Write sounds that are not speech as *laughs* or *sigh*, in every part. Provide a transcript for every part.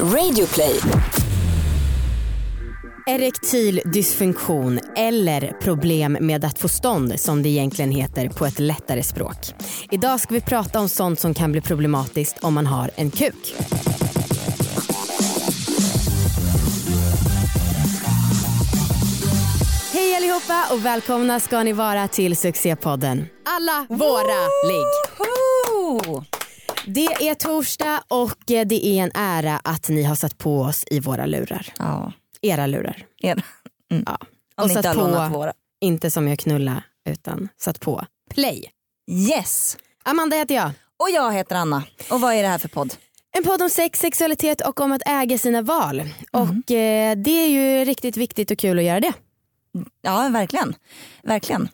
Radioplay. Erektil dysfunktion eller problem med att få stånd som det egentligen heter på ett lättare språk. Idag ska vi prata om sånt som kan bli problematiskt om man har en kuk. Hej allihopa och välkomna ska ni vara till succépodden Alla våra ligg. Det är torsdag och eh, det är en ära att ni har satt på oss i våra lurar. Ja, Era lurar. er. Ja. Om ni inte har satt lånat på, våra. inte som jag knulla utan satt på play. Yes! Amanda heter jag. Och jag heter Anna. Och vad är det här för podd? En podd om sex, sexualitet och om att äga sina val. Mm. Och eh, det är ju riktigt viktigt och kul att göra det. Ja, verkligen. Verkligen.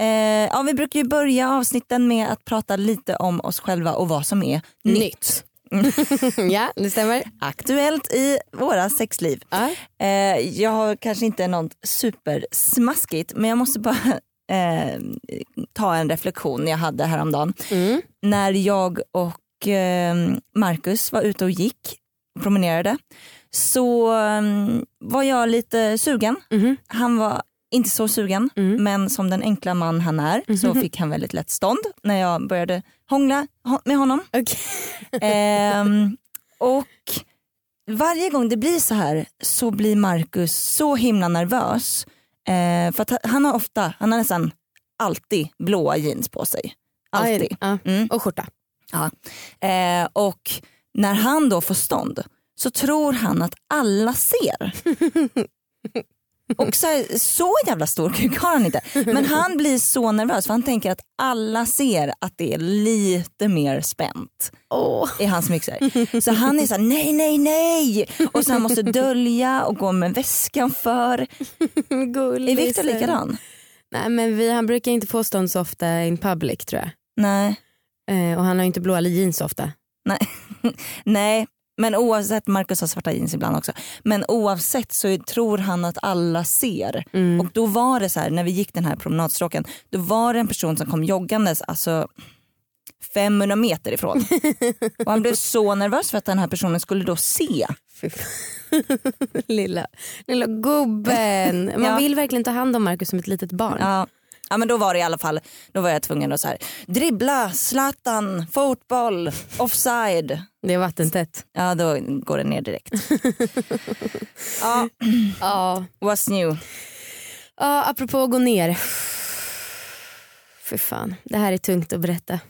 Eh, ja, vi brukar ju börja avsnitten med att prata lite om oss själva och vad som är nytt. *laughs* ja, det stämmer. Aktuellt i våra sexliv. Ja. Eh, jag har kanske inte något supersmaskigt men jag måste bara *laughs* eh, ta en reflektion jag hade häromdagen. Mm. När jag och eh, Marcus var ute och gick, promenerade, så eh, var jag lite sugen. Mhm. Han var inte så sugen Mm. men som den enkla man han är så fick han väldigt lätt stånd när jag började hångla med honom. Okej. *laughs* Ehm, och varje gång det blir så här så blir Marcus så himla nervös. Eh, för han har ofta, han har nästan alltid blåa jeans på sig. Alltid. Mm. Och skjorta. Ja. Eh, och när han då får stånd så tror han att alla ser. *laughs* Och så, här, så jävla stor kuk har han inte. Men han blir så nervös för han tänker att alla ser att det är lite mer spänt Åh. i hans mixer. Så han är så här, nej nej nej och så han måste dölja och gå med väskan för. Är Viktor likadan? Nej men vi, han brukar inte få stånd så ofta in public tror jag. Nej. Eh, och han har inte blåa jeans så ofta. Nej. *laughs* nej, men oavsett, Marcus har svarta jeans ibland också. Men oavsett så tror han att alla ser. Mm. Och då var det så här, när vi gick den här promenadstråken, då var det en person som kom joggandes alltså 500 meter ifrån. *laughs* och han blev så nervös för att den här personen skulle då se. *laughs* Lilla, lilla gubben. *laughs* Man Ja. vill verkligen ta hand om Marcus som ett litet barn. Ja. Ja men då var det i alla fall, då var jag tvungen att så här, dribbla, Zlatan, fotboll, *laughs* offside. Det är vattentätt. Ja då går det ner direkt. *laughs* ja, Ja. what's new? ja, apropå att gå ner. För fan, det här är tungt att berätta.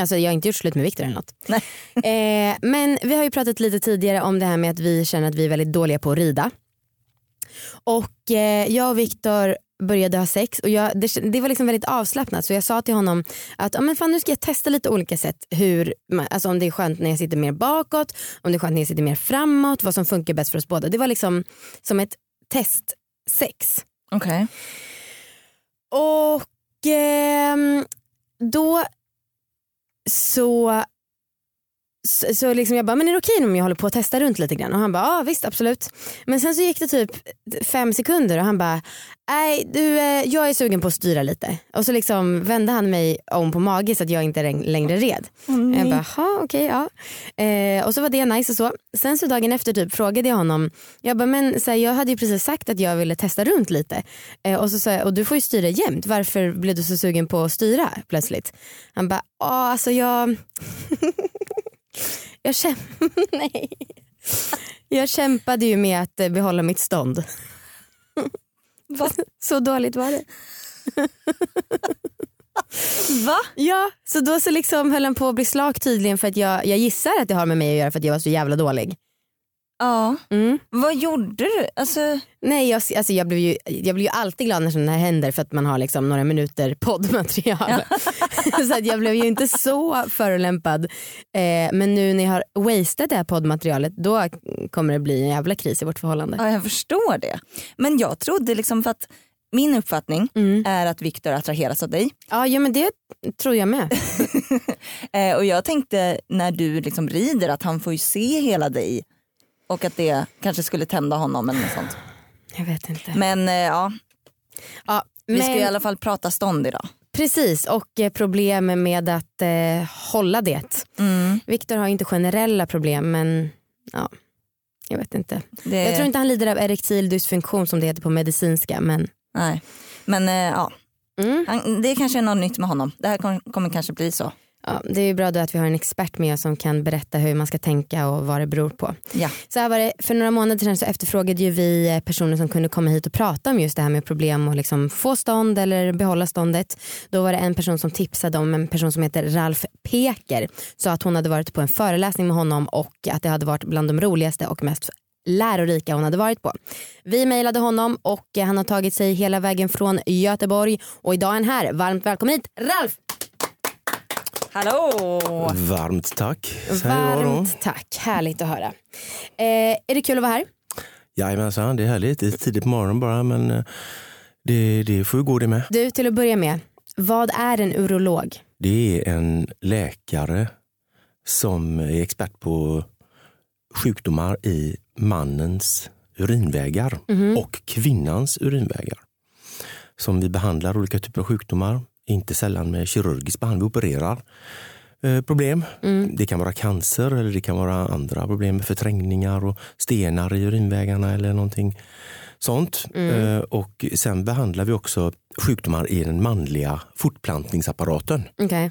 Alltså jag har inte gjort slut med Viktor eller något. Nej. *laughs* Eh, men vi har ju pratat lite tidigare om det här med att vi känner att vi är väldigt dåliga på att rida. Och eh, jag och Viktor började ha sex och jag, det, det var liksom väldigt avslappnat så jag sa till honom att ja, men fan, nu ska jag testa lite olika sätt hur, alltså om det är skönt när jag sitter mer bakåt, om det är skönt när jag sitter mer framåt, vad som funkar bäst för oss båda. Det var liksom som ett testsex. Okej. Och ehm, då så så, så liksom jag bara, men är det okej om jag håller på att testa runt lite grann? Och han bara, ja visst absolut. Men sen så gick det typ fem sekunder och han bara, nej du eh, jag är sugen på att styra lite. Och så liksom vände han mig om på mage så att jag inte läng- längre red. jag bara, "Ha, okej ja. Eh, och så var det nice och så. Sen så dagen efter typ frågade jag honom, jag bara, men så här, jag hade ju precis sagt att jag ville testa runt lite. Eh, och så sa jag, och du får ju styra jämt, varför blev du så sugen på att styra plötsligt? Han bara, ja alltså jag *laughs* jag, käm- *laughs* Nej. jag kämpade ju med att eh, behålla mitt stånd. *laughs* Va? Så dåligt var det. *laughs* Va? Ja, så då så liksom höll han på att bli slak tydligen för att jag, jag gissar att det har med mig att göra för att jag var så jävla dålig. Ja. Mm. Vad gjorde du? Alltså, Nej, jag, alltså jag, blir ju, jag blir ju alltid glad när sådana här händer för att man har liksom några minuter poddmaterial. *laughs* så att jag blev ju inte så förolämpad. Eh, men nu när jag har wasted det här poddmaterialet då kommer det bli en jävla kris i vårt förhållande. ja, jag förstår det. Men jag trodde liksom för att min uppfattning Mm. är att Viktor attraheras av dig. Ja, ja men det tror jag med. *laughs* Eh, och jag tänkte när du liksom rider att han får ju se hela dig och att det kanske skulle tända honom eller något sånt. Jag vet inte. Men eh, ja, ja, vi ska men- i alla fall prata stånd idag. Precis och eh, problem med att eh, hålla det. Mm. Viktor har inte generella problem men Ja, jag vet inte. Det, Jag tror inte han lider av erektil dysfunktion som det heter på medicinska men Nej. Men eh, ja, mm. han, det kanske är något nytt med honom. Det här kom, kommer kanske bli så. Ja, det är bra då att vi har en expert med oss som kan berätta hur man ska tänka och vad det beror på. Ja. Så här var det, för några månader sedan så efterfrågade ju vi eh, personer som kunde komma hit och prata om just det här med problem och liksom få stånd eller behålla ståndet. Då var det en person som tipsade om en person som heter Ralf Peker. Sa att hon hade varit på en föreläsning med honom och att det hade varit bland de roligaste och mest lärorika hon hade varit på. Vi mejlade honom och han har tagit sig hela vägen från Göteborg och idag är han här. Varmt välkommen hit Ralf! Hallå! Varmt tack. Varmt tack, härligt att höra. Eh, är det kul att vara här? Jajamensan, det är härligt. Det är tidigt på morgonen bara men eh, det, det får ju gå det med. Du, till att börja med, vad är en urolog? Det är en läkare som är expert på sjukdomar i mannens urinvägar och kvinnans urinvägar. Som vi behandlar olika typer av sjukdomar, inte sällan med kirurgisk behandling. Vi opererar eh, problem. Det kan vara cancer eller det kan vara andra problem med förträngningar och stenar i urinvägarna eller någonting sånt. Eh, och sen behandlar vi också sjukdomar i den manliga fortplantningsapparaten. Okej.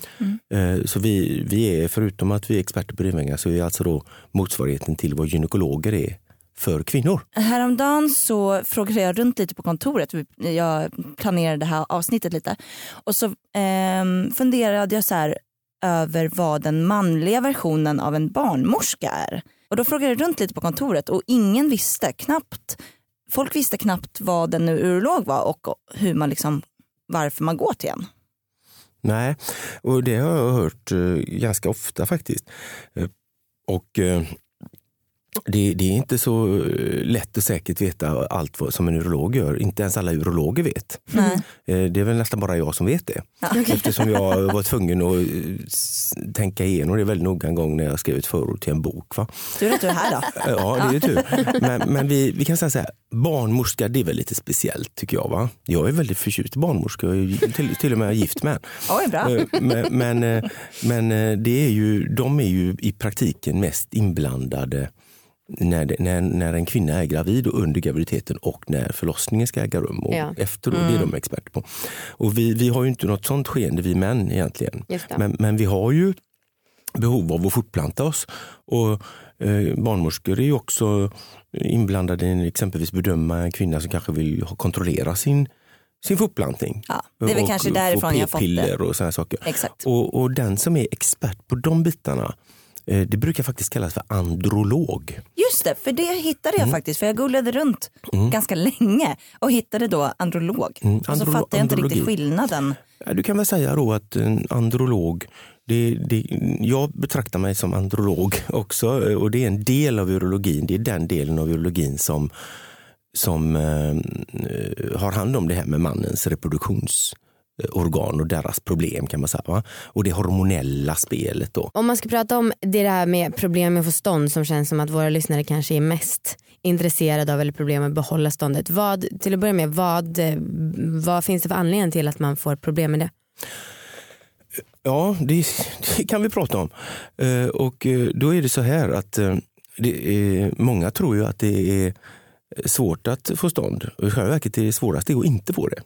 Eh, Så vi, vi är, förutom att vi är experter på urinvägar, så är vi alltså då motsvarigheten till vad gynekologer är för kvinnor. Häromdagen så frågade jag runt lite på kontoret. Jag planerade det här avsnittet lite. Och så ehm, funderade jag så här över vad den manliga versionen av en barnmorska är. Och då frågade jag runt lite på kontoret och ingen visste knappt. Folk visste knappt vad en urolog var och hur man liksom, varför man går till en. Nej, och det har jag hört eh, ganska ofta faktiskt. Eh, och eh, det, det är inte så eh, lätt och säkert veta allt vad, som en urolog gör. Inte ens alla urologer vet. Eh, Det är väl nästan bara jag som vet det. Eftersom jag *laughs* var tvungen att eh, tänka igenom det väldigt noga en gång när jag skrev ett förord till en bok. Va? Tur att du är här då. *laughs* Ja, det är tur. Men, men vi, vi kan säga så här, barnmorska det är väl lite speciellt tycker jag. Va? Jag är väldigt förtjust i barnmorska, jag är till, till och med gift med. Oj, bra. Men, men, men det är ju, de är ju i praktiken mest inblandade när, när, när en kvinna är gravid och under graviditeten och när förlossningen ska äga rum. Och Ja. efter då, Det är de experter på. Och vi, vi har ju inte något sånt skeende vi män egentligen. Men, men vi har ju behov av att fortplanta oss. Och eh, barnmorskor är ju också inblandade i exempelvis bedöma en kvinna som kanske vill kontrollera sin, sin fortplantning. Ja, det är väl Och kanske därifrån jag fått det. och sådana saker. Exakt. Och, och den som är expert på de bitarna, det brukar faktiskt kallas för androlog. Just det, för det hittade jag Mm. faktiskt. För jag googlade runt ganska länge och hittade då androlog. Mm, Och så fattade jag inte andrologi. riktigt skillnaden. Du kan väl säga då att en androlog, det, det, jag betraktar mig som androlog *laughs* också eh, och det är en del av urologin. Det är den delen av urologin som, som eh, eh, har hand om det här med mannens reproduktionsorgan och deras problem kan man säga. Va? Och det hormonella spelet då. Om man ska prata om det där med problem med att få stånd som känns som att våra lyssnare kanske är mest intresserade av eller problem med att behålla ståndet. Vad, till att börja med, vad, eh, vad finns det för anledning till att man får problem med det? Ja, det, det kan vi prata om. Eh, och eh, då är det så här att eh, är, många tror ju att det är svårt att få stånd. I själva verket är det svåraste att inte få det.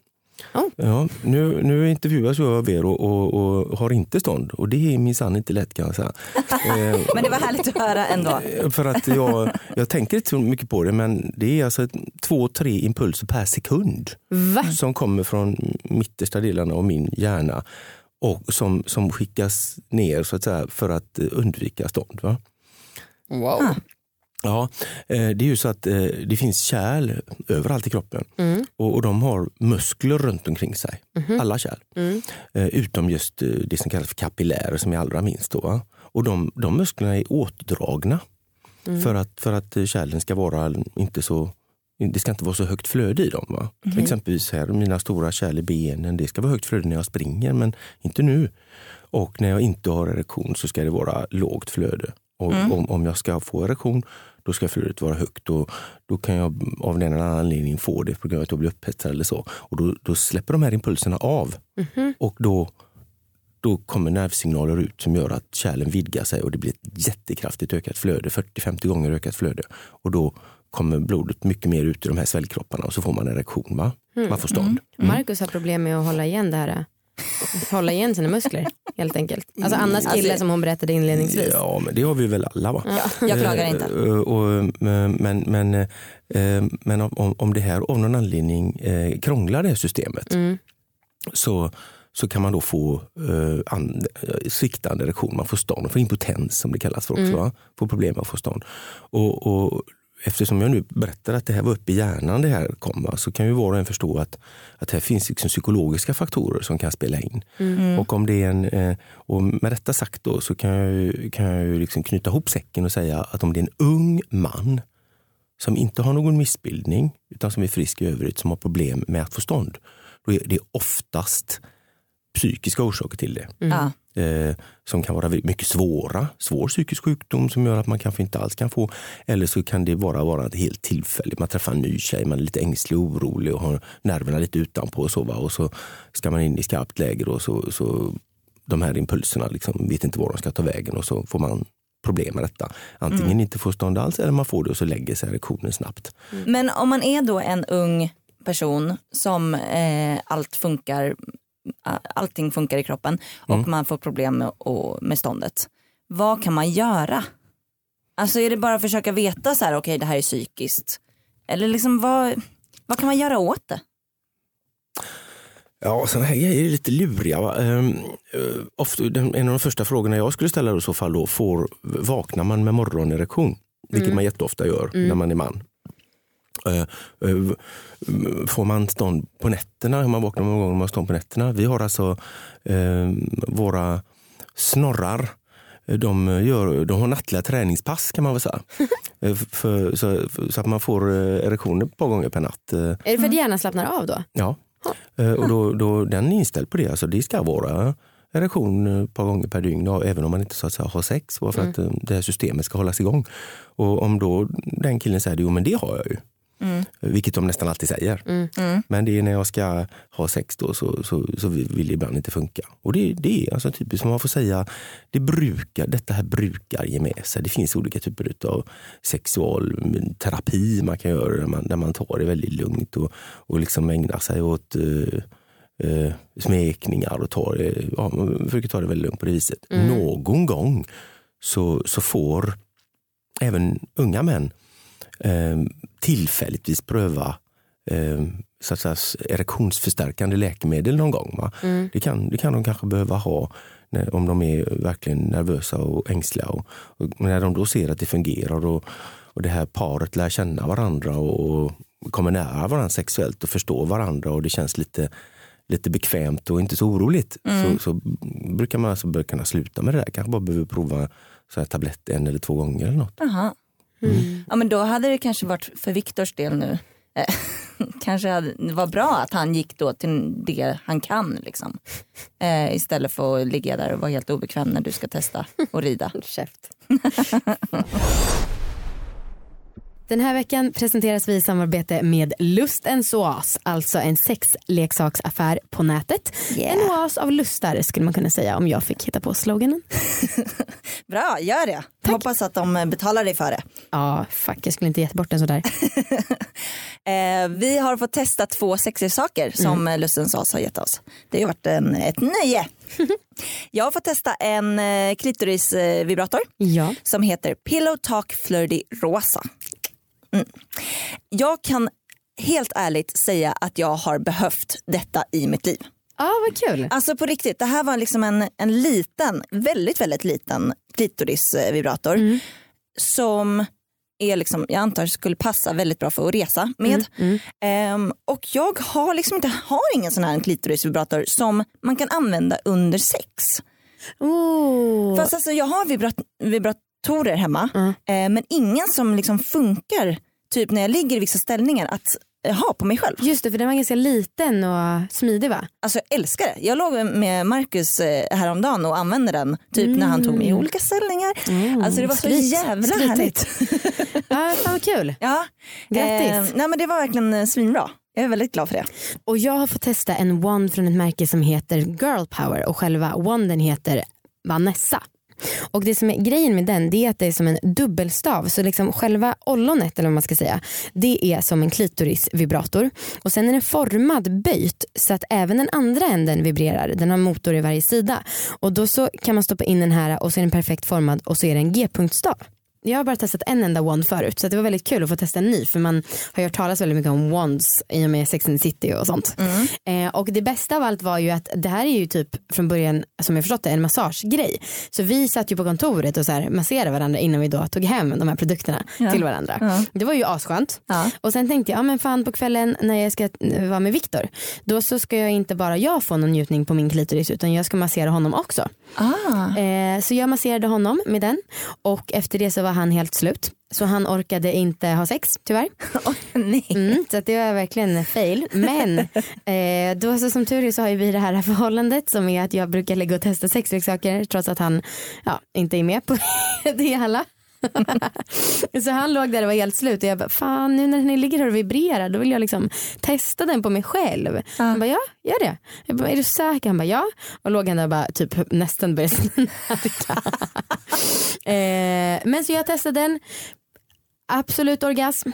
Oh. Ja, nu, nu intervjuas jag av er och, och, och har inte stånd och det är minsann inte lätt kan jag säga. *laughs* Eh, Men det var härligt att höra ändå. för att jag, jag tänker inte så mycket på det men det är alltså två, tre impulser per sekund Va? som kommer från mittersta delarna av min hjärna och som, som skickas ner så att säga, för att undvika stånd. Va? Wow. Ja, eh, det är ju så att eh, det finns kärl överallt i kroppen Mm. och, de har muskler runt omkring sig. Alla kärl. Mm. Eh, Utom just det som kallas för kapillärer som är allra minst. Då? Och de, de musklerna är åtdragna för att, för att kärlen ska vara inte så det ska inte vara så högt flöde i dem. Va? Exempelvis här, mina stora kärl i benen, det ska vara högt flöde när jag springer men inte nu. Och när jag inte har erektion så ska det vara lågt flöde. Och om, om jag ska få erektion då ska flödet vara högt och då kan jag av den eller annan anledning få det på grund av att jag blir upphetsad eller så. Och då, då släpper de här impulserna av och då då kommer nervsignaler ut som gör att kärlen vidgar sig och det blir ett jättekraftigt ökat flöde, 40-50 gånger ökat flöde. Och då kommer blodet mycket mer ut i de här svällkropparna och så får man erektion. Va? Man får stånd. Mm. Marcus har problem med att hålla igen det här. Hålla igen sina muskler helt enkelt. Alltså Annas kille Alltså- som hon berättade inledningsvis. Ja, men det har vi väl alla. Va? Jag klagar inte. Eh, och, eh, men men, eh, men om- om, det här av någon anledning eh, krånglar det här systemet Mm. så, så kan man då få eh, an, eh, sviktande erektion, man får stånd, man får impotens som det kallas för också. Va? Får problem med att få stånd. Och, och eftersom jag nu berättar att det här var uppe i hjärnan det här kom, va, så kan ju var och en förstå att, att här finns liksom psykologiska faktorer som kan spela in. Och om det är en, eh, och med detta sagt då så kan jag, kan jag liksom knyta ihop säcken och säga att om det är en ung man som inte har någon missbildning utan som är frisk i övrigt som har problem med att få stånd. Då är det oftast psykiska orsaker till det. Ja. Eh, som kan vara mycket svåra, svår psykisk sjukdom som gör att man kanske inte alls kan få. Eller så kan det bara vara ett helt tillfälligt. Man träffar en ny tjej, man är lite ängslig och orolig och har nerverna lite utanpå och så. Va? Och så ska man in i skarpt läge och så, så de här impulserna liksom vet inte var de ska ta vägen och så får man problem med detta. Antingen inte få stånd alls eller man får det och så lägger sig erektionen snabbt. Men om man är då en ung person som eh, allt funkar, allting funkar i kroppen och man får problem med, och, med ståndet. Vad kan man göra? Alltså är det bara att försöka veta så här, okej det här är psykiskt. Eller liksom vad, vad kan man göra åt det? Ja, sådana här grejer är lite luriga. Va? Ehm, eh, ofta, en av de första frågorna jag skulle ställa i så fall då, får, vaknar man med morgonerektion? Vilket man jätteofta gör när man är man. Eh, eh, får man stånd på nätterna? Man vaknar många gånger man har stånd på nätterna? Vi har alltså eh, våra snorrar de, gör, de har nattliga träningspass kan man väl säga. *laughs* För, så, för, så att man får erektioner ett par gånger per natt. Är det för att hjärnan slappnar av då? Ja, och då, då, den är inställd på det. Alltså det ska vara erektion ett par gånger per dygn, ja, även om man inte så att säga, har sex, bara för att eh, det här systemet ska hållas igång. Och om då den killen säger, jo men det har jag ju. Vilket de nästan alltid säger. Men det är när jag ska ha sex då så, så, så vill det ibland inte funka. Och det, det är alltså typiskt, man får säga, det brukar, detta här brukar ge med sig. Det finns olika typer av sexualterapi man kan göra där man, där man tar det väldigt lugnt och, och liksom ägnar sig åt eh, eh, smekningar och tar det, ja, man försöker ta det väldigt lugnt på det viset. Någon gång så, så får även unga män tillfälligtvis pröva eh, så att säga, erektionsförstärkande läkemedel någon gång. Va? Det, kan, det kan de kanske behöva ha när, om de är verkligen nervösa och ängsliga. Och, och när de då ser att det fungerar och, och det här paret lär känna varandra och, och kommer nära varandra sexuellt och förstår varandra och det känns lite lite bekvämt och inte så oroligt så, så brukar man alltså börja kunna sluta med det där. Kanske bara behöver prova så här tablett en eller två gånger eller något. Jaha. Ja men då hade det kanske varit för Viktors del nu. eh, *laughs* kanske hade, det var bra att han gick då till det han kan liksom. Eh, istället för att ligga där och vara helt obekväm när du ska testa och rida. *laughs* Käft. *laughs* Den här veckan presenteras vi i samarbete med Lust en Oas, alltså en sexleksaksaffär på nätet. Yeah. En oas av lustar skulle man kunna säga om jag fick hitta på sloganen. *laughs* Bra, gör det. Hoppas att de eh, betalar dig för det. Ja, fuck jag skulle inte gett bort den sådär. *laughs* Eh, vi har fått testa två sexleksaker som mm. Lustens As har gett oss. Det har varit en, ett nöje. *laughs* Jag har fått testa en eh, klitorisvibrator Ja. som heter Pillow Talk Flirty Rosa. Mm. Jag kan helt ärligt säga att jag har behövt detta i mitt liv. Ja, vad kul. Alltså på riktigt, det här var liksom en, en liten, väldigt väldigt liten klitorisvibrator som är liksom, jag antar skulle passa väldigt bra för att resa med. Ehm, och jag har liksom inte, har ingen sån här klitorisvibrator som man kan använda under sex. Oh. Fast alltså, jag har vibrat, vibratorer hemma eh, men ingen som liksom funkar typ när jag ligger i vissa ställningar att eh, ha på mig själv. Just det, för den var ganska liten och smidig va? Alltså jag älskar det. Jag låg med Marcus eh, häromdagen och använde den typ när han tog mig i olika ställningar. Alltså det var så Skryt. jävla Skrytigt. härligt. Ja, fan vad kul. ja. Grattis. Eh, nej men det var verkligen svinbra. Jag är väldigt glad för det. Och jag har fått testa en wand från ett märke som heter Girl Power och själva wanden heter Vanessa. Och det som är grejen med den det är att det är som en dubbelstav så liksom själva ollonet eller vad man ska säga det är som en klitorisvibrator och sen är den formad böjt så att även den andra änden vibrerar. Den har motor i varje sida och då så kan man stoppa in den här och så är den perfekt formad och så är det en g-punktstav. Jag har bara testat en enda wand förut så det var väldigt kul att få testa en ny för man har hört talas väldigt mycket om wands i och med Sex and the City och sånt. Eh, och det bästa av allt var ju att det här är ju typ från början som jag förstått det en massagegrej. Så vi satt ju på kontoret och så här masserade varandra innan vi då tog hem de här produkterna Ja. till varandra. Ja. Det var ju asskönt. Ja. Och sen tänkte jag, ja men fan på kvällen när jag ska vara med Viktor då så ska jag inte bara jag få någon njutning på min klitoris utan jag ska massera honom också. Ah. Eh, så jag masserade honom med den och efter det så var han helt slut. Så han orkade inte ha sex tyvärr. *laughs* Oj, nej. Mm, så det var verkligen en fail. Men *laughs* eh, då så som tur är så har ju vi det här förhållandet som är att jag brukar lägga och testa sexleksaker trots att han ja, inte är med på *laughs* det alla. *laughs* så han låg där och var helt slut och jag bara fan nu när den ligger här och vibrerar då vill jag liksom testa den på mig själv. Han bara ja gör det. Jag bara är du säker? Han bara ja. Och låg han där och bara typ nästan började snarka. *laughs* eh, men så jag testade den. Absolut orgasm.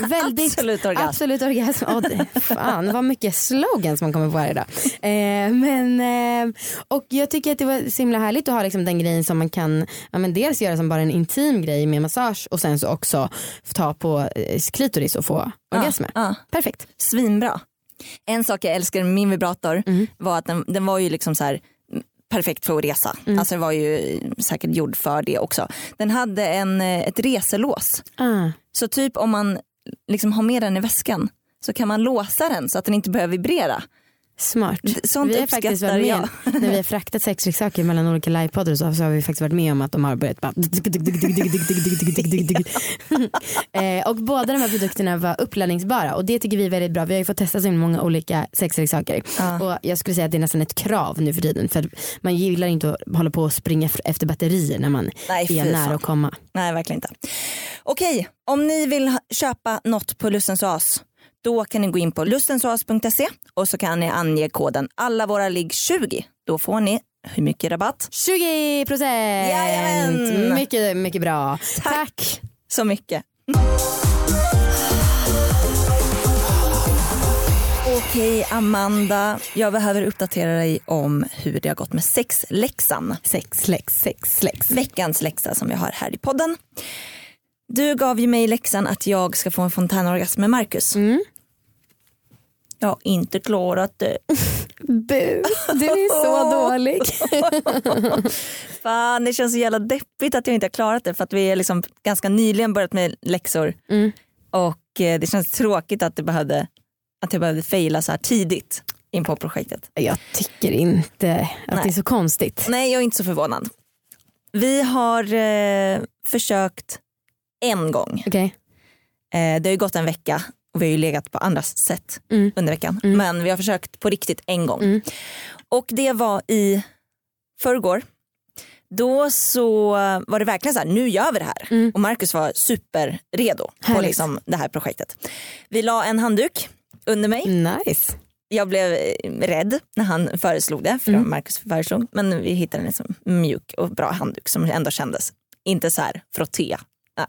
Väldigt, Absolut orgasm. Absolut orgasm. Det, fan vad mycket slogans man kommer på här idag. Eh, men, eh, och jag tycker att det var så himla härligt att ha liksom den grejen som man kan ja, men dels göra som bara en intim grej med massage och sen så också ta på eh, klitoris och få orgasmer. ja. Perfekt. Svinbra. En sak jag älskar med min vibrator var att den, den var ju liksom så här mm, perfekt för att resa. Alltså den var ju säkert gjord för det också. Den hade en, eh, ett reselås. Ah. Så typ om man liksom ha med den i väskan så kan man låsa den så att den inte börjar vibrera. Smart. Sånt vi har faktiskt varit jag. med när vi har fraktat sexleksaker mellan olika livepoddar så, så har vi faktiskt varit med om att de har börjat bara eh, och båda de här produkterna var uppladdningsbara och det tycker vi är väldigt bra. Vi har ju fått testa så många olika sexleksaker Ja. och jag skulle säga att det är nästan ett krav nu för tiden för man gillar inte att hålla på och springa efter batterier när man Nej, är nära att komma. Nej verkligen inte. Okej, om ni vill köpa något på Lustens Oas då kan ni gå in på lustensoas.se och så kan ni ange koden alla våra ligg 20. Då får ni hur mycket rabatt? 20 procent! Jajamän! Mycket, mycket bra. Tack. Så mycket. Okej Amanda, jag behöver uppdatera dig om hur det har gått med sexläxan. Sex, lex, sex, lex. Veckans läxa som jag har här i podden. Du gav ju mig läxan att jag ska få en fontänorgasm med Marcus. Mm. Jag har inte klarat det. *laughs* Bu, du är så *laughs* dålig. *laughs* Fan det känns så jävla deppigt att jag inte har klarat det för att vi är liksom ganska nyligen börjat med läxor. Mm. Och eh, det känns tråkigt att, det behövde, att jag behövde faila så här tidigt in på projektet. Jag tycker inte att Nej. det är så konstigt. Nej jag är inte så förvånad. Vi har eh, försökt en gång. Okej. Eh, det har ju gått en vecka och vi har ju legat på andra sätt Mm. under veckan. Mm. Men vi har försökt på riktigt en gång. Mm. Och det var i förrgår. Då så var det verkligen så här, nu gör vi det här. Mm. Och Marcus var superredo på liksom det här projektet. Vi la en handduk under mig. Nice. Jag blev eh, rädd när han föreslog det, för Mm. Marcus föreslog. Men vi hittade en liksom mjuk och bra handduk som ändå kändes, inte så här frotté. Ja.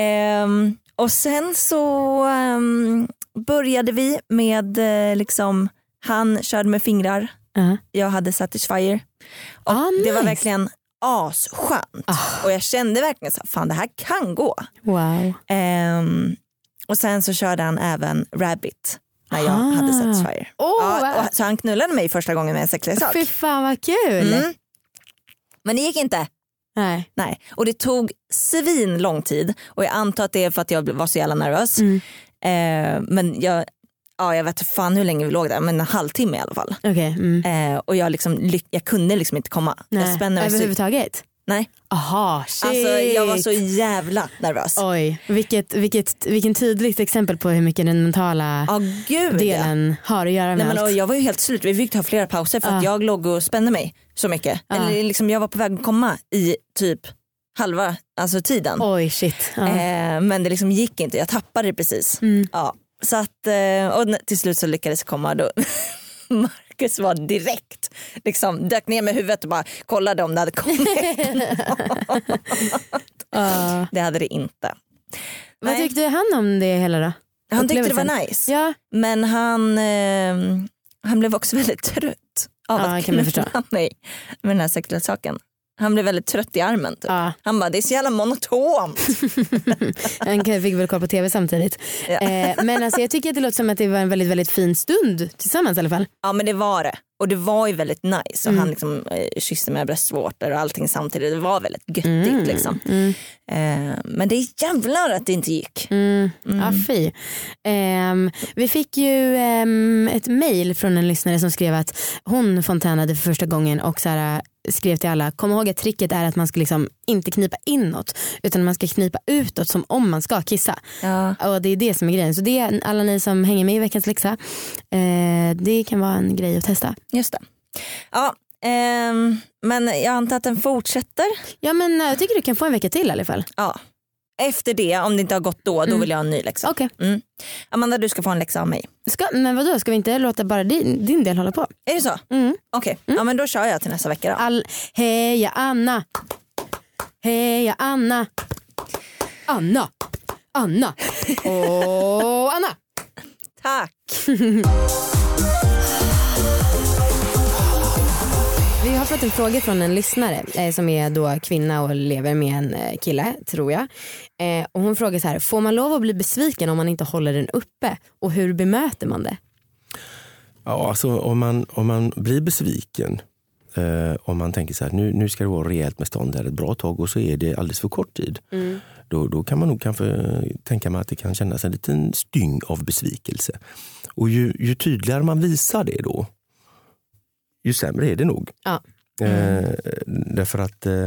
Ehm, och sen så ehm, började vi med eh, liksom, han körde med fingrar, Uh-huh. jag hade Satisfyer. Och Ah, Det var nice. verkligen asskönt. Och jag kände verkligen så fan det här kan gå. Wow. Ehm, och sen så körde han även Rabbit när jag Ah. hade Satisfyer. Åh, ja, och, så han knullade mig första gången med en sexleksak. Fy fan vad kul. Mm. Men det gick inte. Nej. Nej. Och det tog svin lång tid och jag antar att det är för att jag var så jävla nervös. Mm. Eh, men jag, ja, jag vet fan hur länge vi låg där, men en halvtimme i alla fall. Okej. Mm. Eh, och jag, liksom, jag kunde liksom inte komma. Jag Nej. spände mig så, Överhuvudtaget? Nej. Aha, shit. alltså, jag var så jävla nervös. Oj, vilket, vilket, vilken tydligt exempel på hur mycket den mentala Ja gud ja. delen har att göra med Nej, men, allt. jag var ju helt slut, vi fick ta flera pauser för att Ja. jag låg och spände mig så mycket. Ja. Eller liksom, jag var på väg att komma i typ halva alltså tiden. Oj shit. Ja. Eh, men det liksom gick inte, jag tappade det precis. Mm. Ja. Så att, eh, och till slut så lyckades jag komma då. *laughs* Marcus var direkt, liksom dök ner med huvudet och bara kollade om det hade kommit. Ja. *laughs* Det hade det inte. Vad Nej. tyckte han om det hela då? Han tyckte det var nice. Ja, Men han, eh, han blev också väldigt trött av Ja, att knulla mig med den här sexleksaken. Han blev väldigt trött i armen. Typ. ja. Han bara, det är så jävla monotont. *laughs* han fick väl kolla på tv samtidigt. Ja. Eh, men alltså, jag tycker att det låter som att det var en väldigt, väldigt fin stund tillsammans i alla fall. Ja men det var det. Och det var ju väldigt nice. Och Mm. han liksom, eh, kysste mina bröstvårtor och allting samtidigt. Det var väldigt göttigt. Mm. Liksom. Mm. Eh, men det är jävlar att det inte gick. Mm. Ja, fy. Ehm, vi fick ju ehm, ett mail från en lyssnare som skrev att hon fontänade för första gången och så här, skrev till alla, kom ihåg att tricket är att man ska liksom inte knipa inåt utan man ska knipa utåt som om man ska kissa. Ja. Och det är det som är grejen. Så det är alla ni som hänger med i veckans läxa, eh, det kan vara en grej att testa. Just det. Ja, ehm, men jag antar att den fortsätter. Ja men eh, jag tycker du kan få en vecka till i alla fall. Ja. Efter det, om det inte har gått då, då Mm. vill jag ha en ny läxa. Okej. Mm. Amanda du ska få en läxa av mig. Ska, men vadå, ska vi inte låta bara din, din del hålla på? Är det så? Mm. Okej, ja, men då kör jag till nästa vecka då. All, heja Anna, heja Anna, Anna, Anna *laughs* och Anna. Tack. *laughs* Vi har fått en fråga från en lyssnare eh, som är då kvinna och lever med en eh, kille tror jag. Eh, och hon frågar så här, får man lov att bli besviken om man inte håller den uppe och hur bemöter man det? Ja, alltså om man, om man blir besviken, eh, om man tänker så här, nu, nu ska det vara rejält med stånd här ett bra tag och så är det alldeles för kort tid. Då, då kan man nog kanske tänka mig att det kan kännas en liten styng av besvikelse. Och ju, ju tydligare man visar det då, ju sämre är det nog. Ja. Eh, därför att eh,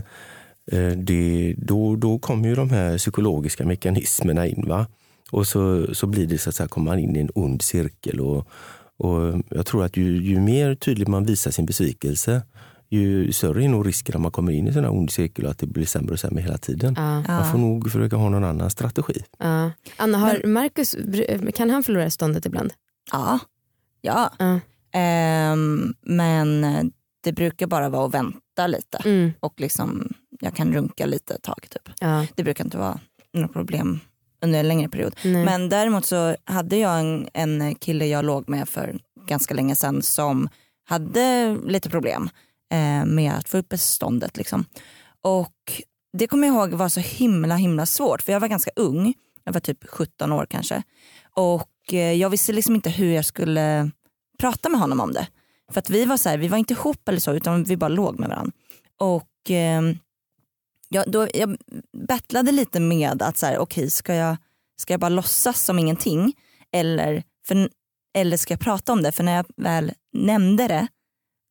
eh, det, då, då kommer ju de här psykologiska mekanismerna in. Va? Och så, så blir det så att säga, kommer man in i en ond cirkel. Och, och jag tror att ju, ju mer tydligt man visar sin besvikelse, ju större är nog risken att man kommer in i en ond cirkel och att det blir sämre och sämre hela tiden. Ja, Man får nog försöka ha någon annan strategi. ja. Anna, har Marcus, kan han förlora ståndet ibland? Ja. Ja. Ja. Ehm, men det brukar bara vara att vänta lite. Mm. Och liksom, jag kan runka lite ett tag. Typ. Ja. Det brukar inte vara något problem under en längre period. Nej. Men däremot så hade jag en, en kille jag låg med för ganska länge sedan som hade lite problem eh, med att få upp ståndet. Liksom. Och det kommer jag ihåg var så himla himla svårt för jag var ganska ung. Jag var typ 17 år kanske. Och eh, jag visste liksom inte hur jag skulle prata med honom om det. För att vi var så här, vi var inte ihop eller så utan vi bara låg med varandra. Och eh, jag, då, jag battlade lite med att så här, okej ska, jag, ska jag bara låtsas som ingenting eller, för, eller ska jag prata om det? För när jag väl nämnde det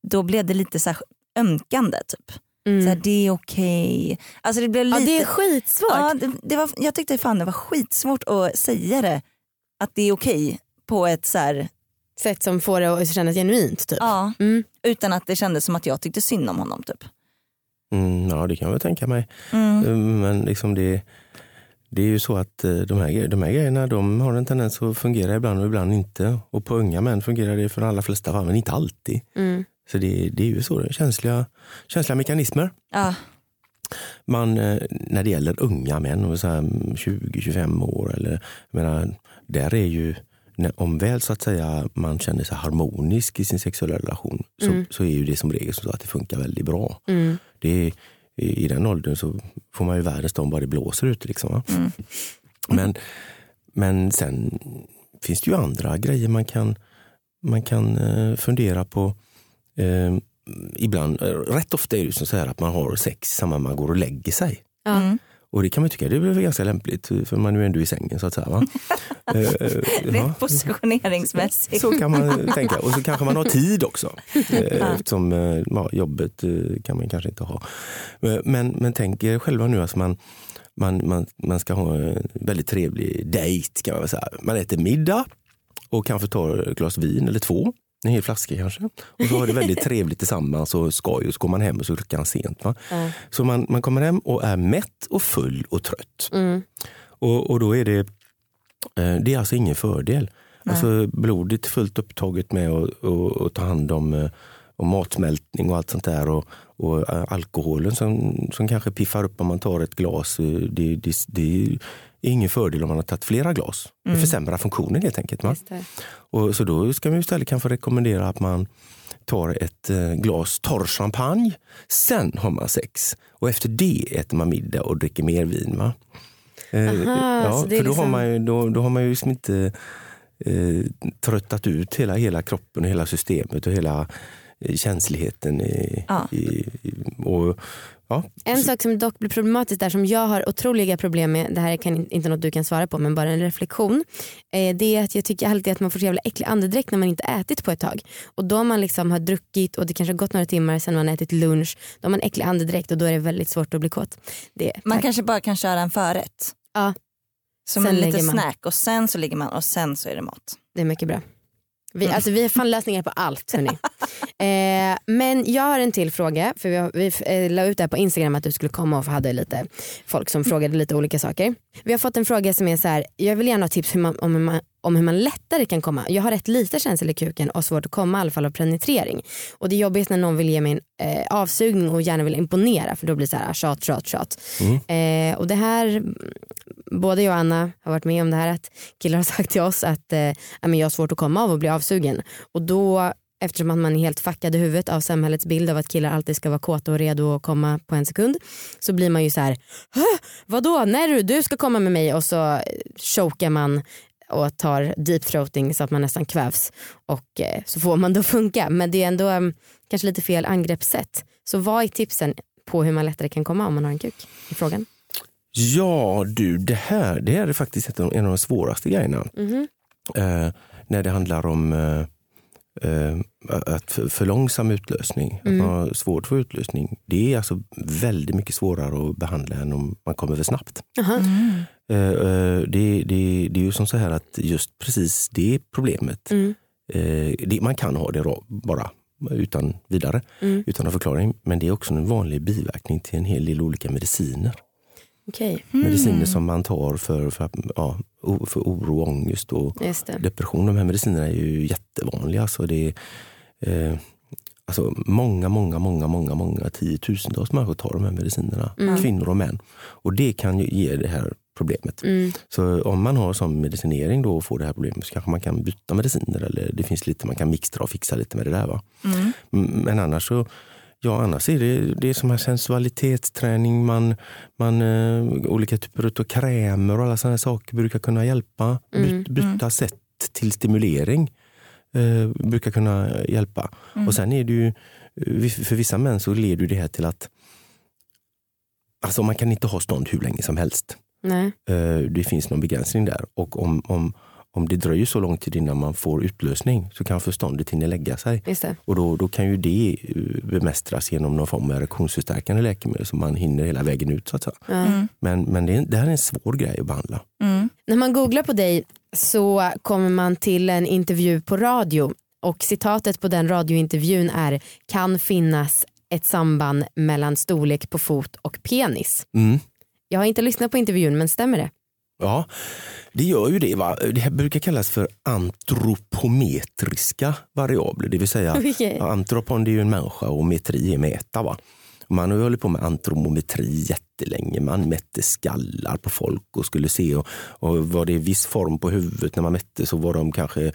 då blev det lite så här ömkande typ. Mm. Så här, det är okej. Alltså det blev ja, lite... det är skitsvårt. Ja, det, det var, jag tyckte fan det var skitsvårt att säga det. Att det är okej på ett så här, Sätt som får det att kännas genuint. Typ. ja, Mm. utan att det kändes som att jag tyckte synd om honom. Typ. Mm, ja, det kan jag väl tänka mig. Mm. Eh, Men liksom det, det är ju så att eh, de här, de här grejerna de har en tendens att fungera ibland och ibland inte. Och på unga män fungerar det för de allra flesta fall, men inte alltid. Mm. Så det, det är ju så, känsliga, känsliga mekanismer. Ja. Man, eh, när det gäller unga män, och så här 20-25 år, eller, jag menar, där är ju, när, om väl så att säga man känner sig harmonisk i sin sexuella relation, så, Mm. så är ju det som regel så att det funkar väldigt bra. Mm. Det i, I den åldern så får man ju världens stånd bara det blåser ute. Liksom? Mm. Men, men sen finns det ju andra grejer man kan, man kan eh, fundera på. Eh, ibland, eh, rätt ofta är det ju så här att man har sex samma man går och lägger sig. Mm. Och det kan man tycka det väl ganska lämpligt för man är ju ändå i sängen så att säga. Va? *laughs* Ja. Rent positioneringsmässigt. Så kan man tänka. Och så kanske man har tid också. Eh, *laughs* Eftersom ja, jobbet kan man kanske inte ha. Men, men tänk er själva nu att man, man, man, man ska ha en väldigt trevlig dejt. Kan man, säga. man äter middag och kanske tar ett glas vin eller två. En hel flaska kanske. Och så har det väldigt *laughs* trevligt tillsammans och skoj och så går man hem och så är klockan sent. Va? Ja. Så man, man kommer hem och är mätt och full och trött. Mm. Och, och då är det Eh, Det är alltså ingen fördel. Alltså blodet är fullt upptaget med att, ta hand om, om matsmältning och allt sånt där. Och, och eh, alkoholen som, som kanske piffar upp om man tar ett glas. eh, Det, det, det är ingen fördel om man har tagit flera glas. Det försämrar funktionen helt enkelt. Och, så då ska man istället kanske rekommendera att man tar ett eh, glas torr champagne. Sen har man sex. Och efter det äter man middag och dricker mer vin. Va? Aha, ja, för då, har liksom- man ju, då, då har man ju liksom inte eh, tröttat ut hela, hela kroppen och hela systemet och hela känsligheten. I, Ja. i, och, ja. En sak som dock blir problematiskt där som jag har otroliga problem med, det här kan inte något du kan svara på men bara en reflektion. Eh, det är att jag tycker alltid att man får så jävla äcklig andedräkt när man inte ätit på ett tag. Och då man liksom har druckit och det kanske har gått några timmar sen man har ätit lunch. Då har man äcklig andedräkt och då är det väldigt svårt att bli kåt. Det, Man tack. kanske bara kan köra en förrätt. Ja. Som Sen en liten snack och sen så ligger man och sen så är det mat. Det är mycket bra. Vi, alltså, vi har fan lösningar på allt. hörni. *laughs* eh, men jag har en till fråga. För vi, har, vi eh, la ut det här på Instagram att du skulle komma och hade lite folk som frågade lite olika saker. Vi har fått en fråga som är så här. Jag vill gärna ha tips hur man, om, man, om hur man lättare kan komma. Jag har rätt lite känsel i kuken och svårt att komma i alla fall av penetrering. Och det är jobbigt när någon vill ge mig en eh, avsugning och gärna vill imponera för då blir det så här tjat, tjat, tjat. Eh, och det här, mm, både jag och Anna har varit med om det här att killar har sagt till oss att eh, jag har svårt att komma av och bli avsugen. Och då eftersom att man är helt fuckad i huvudet av samhällets bild av att killar alltid ska vara kåta och redo att komma på en sekund så blir man ju så här, "Hä? vadå, när du, du ska komma med mig och så eh, chokar man och tar deep throating så att man nästan kvävs och eh, så får man då *laughs* funka men det är ändå eh, kanske lite fel angreppssätt. Så vad är tipsen på hur man lättare kan komma om man har en kuk? I frågan. Ja du, det här det här är faktiskt en av de svåraste grejerna. Mhm. Eh, när det handlar om eh, att för, långsam utlösning, Mm. att man har svårt för utlösning. Det är alltså väldigt mycket svårare att behandla än om man kommer för snabbt. Aha. Eh, eh, det, det, det är ju som så här att just precis det problemet, Mm. eh, det, man kan ha det ra- bara utan vidare, Mm. utan någon förklaring. Men det är också en vanlig biverkning till en hel del olika mediciner. Okej, Mediciner som man tar för, för, ja, för oro, ångest och depression. De här medicinerna är ju jättevanliga. Så det är, eh, alltså många, många, många, många, många tiotusentals människor tar de här medicinerna. Mm. Kvinnor och män. Och det kan ju ge det här problemet. Mm. Så om man har sån medicinering då och får det här problemet så kanske man kan byta mediciner eller det finns lite man kan mixtra och fixa lite med det där. Va? Mm. Mm, Men annars så Ja, annars är det, det är som här sensualitetsträning, man, man, eh, olika typer av krämer och alla sådana saker brukar kunna hjälpa. Mm, Byt, byta sätt till stimulering eh, brukar kunna hjälpa. Och sen är det ju, eh, för vissa män så leder det här till att alltså man kan inte ha stånd hur länge som helst. Nej. Eh, det finns någon begränsning där. Och om, om, om det dröjer så lång tid innan man får utlösning så kan förståndet hinna lägga sig. Just det. Och då, då kan ju det eh, bemästras genom någon form av erektionsförstärkande läkemedel så man hinner hela vägen ut. så att säga. Mm. Men, men det, är, det här är en svår grej att behandla. Mm. När man googlar på dig så kommer man till en intervju på radio och citatet på den radiointervjun är kan finnas ett samband mellan storlek på fot och penis. Mm. Jag har inte lyssnat på intervjun men stämmer det? Ja, det gör ju det. Va? Det här brukar kallas för antropometriska variabler. Det vill säga, ja, antropon det är ju en människa och metri är mäta. Va? Man har ju hållit på med antropometri jättelänge. Man mätte skallar på folk och skulle se och, och var det viss form på huvudet när man mätte så var de kanske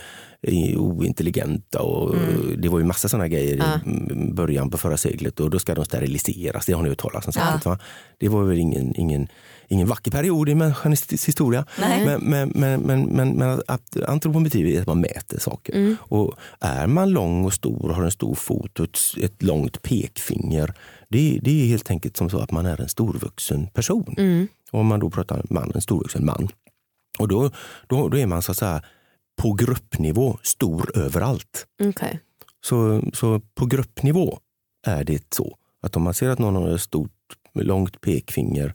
ointelligenta. Och Det var ju massa sådana grejer Ja. i mm, början på förra seklet och då ska de steriliseras. Det har ni hört talas om. Va? Det var väl ingen, ingen, ingen vacker period i människans historia. Men, men, men, men, men, att antropometri är att man mäter saker. Mm. Och är man lång och stor och har en stor fot och ett, långt pekfinger, det, det är helt enkelt som så att man är en storvuxen person. Mm. Och om man då pratar man, en storvuxen man. Och då, då, då är man så att säga på gruppnivå stor överallt. Okej. Så, så på gruppnivå är det så att om man ser att någon har ett stort, långt pekfinger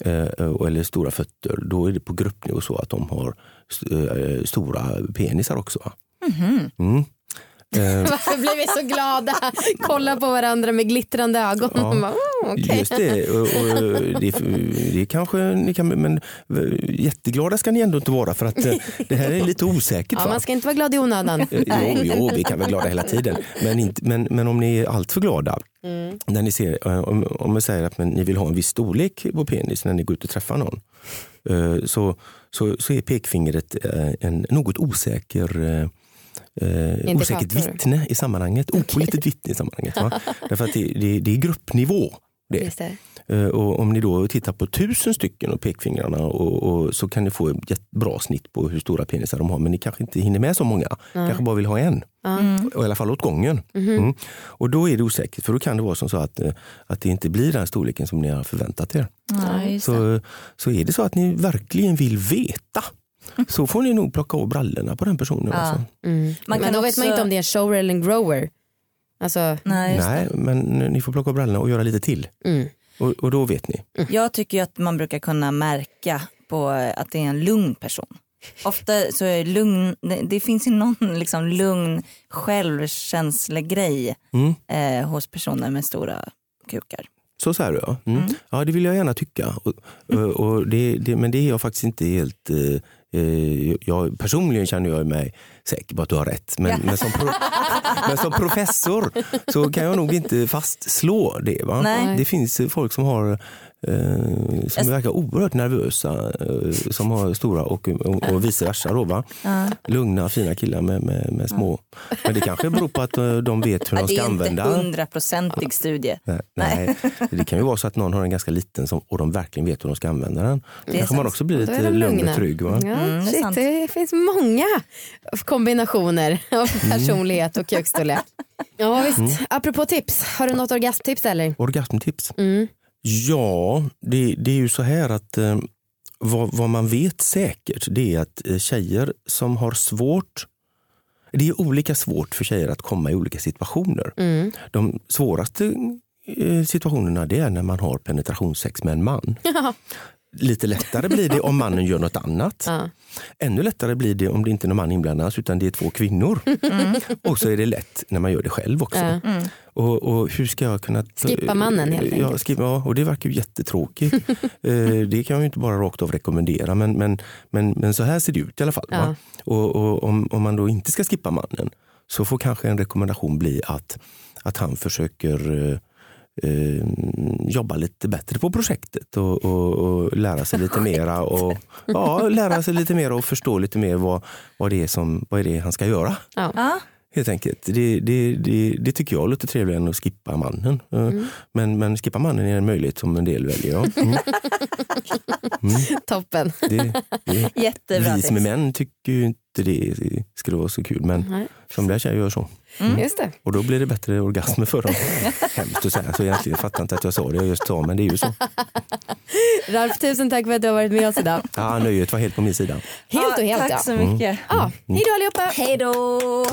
eller stora fötter, då är det på gruppnivå så att de har eh, stora penisar också. Mhm. Mm. Eh, *laughs* Varför blir vi så glada? Kolla på varandra med glittrande ögon. Ja. *laughs* Bara, oh, okej. Just det, och, och det, det kanske ni kan, men jätteglada ska ni ändå inte vara för att eh, det här är lite osäkert. Ja, man ska inte vara glad i onödan. Eh, Jo, jo, vi kan vara glada hela tiden. Men, inte, men, men om ni är alltför glada, Mm. när ni ser, om, om man säger att men, ni vill ha en viss storlek på penis när ni går ut och träffar någon, så, så, så är pekfingret en något osäker eh, osäkert vittne i sammanhanget, opålitligt vittne i sammanhanget. Va? *laughs* Därför att det, det, det är gruppnivå. Det. Det. Eh, Och om ni då tittar på tusen stycken och pekfingrarna och, och så kan ni få ett bra snitt på hur stora penisar de har. Men ni kanske inte hinner med så många. Kanske bara vill ha en. Och I alla fall åt gången. Mm. Och då är det osäkert för då kan det vara som så att, eh, att det inte blir den storleken som ni har förväntat er. Ja. Så, så är det så att ni verkligen vill veta så får ni nog plocka av brallorna på den personen. Ja. Alltså. Mm. Man Men kan då vet också- man inte om det är en shower eller en grower. Alltså, Nej, Nej, men ni får plocka av brallorna och göra lite till. mm. Och, och då vet ni. det. Jag tycker ju att man brukar kunna märka på att det är en lugn person. Ofta så är lugn, det, det finns ju någon liksom lugn självkänslegrej Mm. eh, hos personer med stora kukar. Så säger du ja. Mm. Ja det vill jag gärna tycka. Och, och, och det, det, men det är jag faktiskt inte helt... Eh, jag, personligen känner jag mig säker på att du har rätt. Men, men, som, pro, *laughs* men som professor så kan jag nog inte fastslå det. Va? Nej. Det finns eh, folk som har eh, som verkar oerhört nervösa, eh, som har stora och, och, och vice versa. Då, va? Lugna, fina killar med, med, med små. Men det kanske beror på att eh, de vet hur Ja, de det ska är inte använda hundraprocentig studie. Nej, nej. Det kan ju vara så att någon har en ganska liten som, och de verkligen vet hur de ska använda den. Då kanske man sant. också blir lite lugn och trygg. Va? Ja, Mm, det shit, det finns många kombinationer av Mm. personlighet och kukstorlek. Ja visst, apropå tips, har du något orgasmtips eller? Orgasmtips? Mm. Ja, det, det är ju så här att eh, vad, vad man vet säkert det är att eh, tjejer som har svårt det är olika svårt för tjejer att komma i olika situationer. Mm. De svåraste eh, situationerna det är när man har penetrationssex med en man. *laughs* Lite lättare blir det om mannen gör något annat. Ja. Ännu lättare blir det om det inte är någon man inblandas utan det är två kvinnor. Och så är det lätt när man gör det själv också. Ja. Och, och hur ska jag kunna... Skippa mannen, helt ja, enkelt. skippa, ja, och det verkar ju jättetråkigt. *laughs* Eh, det kan jag ju inte bara rakt av rekommendera men, men, men, men så här ser det ut i alla fall. Va? Och, och om, om man då inte ska skippa mannen så får kanske en rekommendation bli att, att han försöker eh, jobba lite bättre på projektet och, och, och lära sig lite mera och ja, lära sig lite mer och förstå lite mer vad, vad, det är som, vad är det han ska göra. Ja. Helt enkelt. Det, det, det, det tycker jag låter trevligare än att skippa mannen. Eh, Men, men skippa mannen är en möjlighet som en del väljer. Ja. Mm. *laughs* Toppen. Det, det, Jättebra vi som är män tycker ju inte det skulle vara så kul men Nej. somliga tjejer gör så. Just det. Och då blir det bättre orgasmer för dem. *laughs* Hemskt att säga så egentligen fattar inte att jag sa det jag just sa men det är ju så. Ralf, tusen tack för att du har varit med oss idag. Ja, nöjet var helt på min sida. Helt och helt Tack ja. så mycket. ja. Hej då allihopa. Hej då.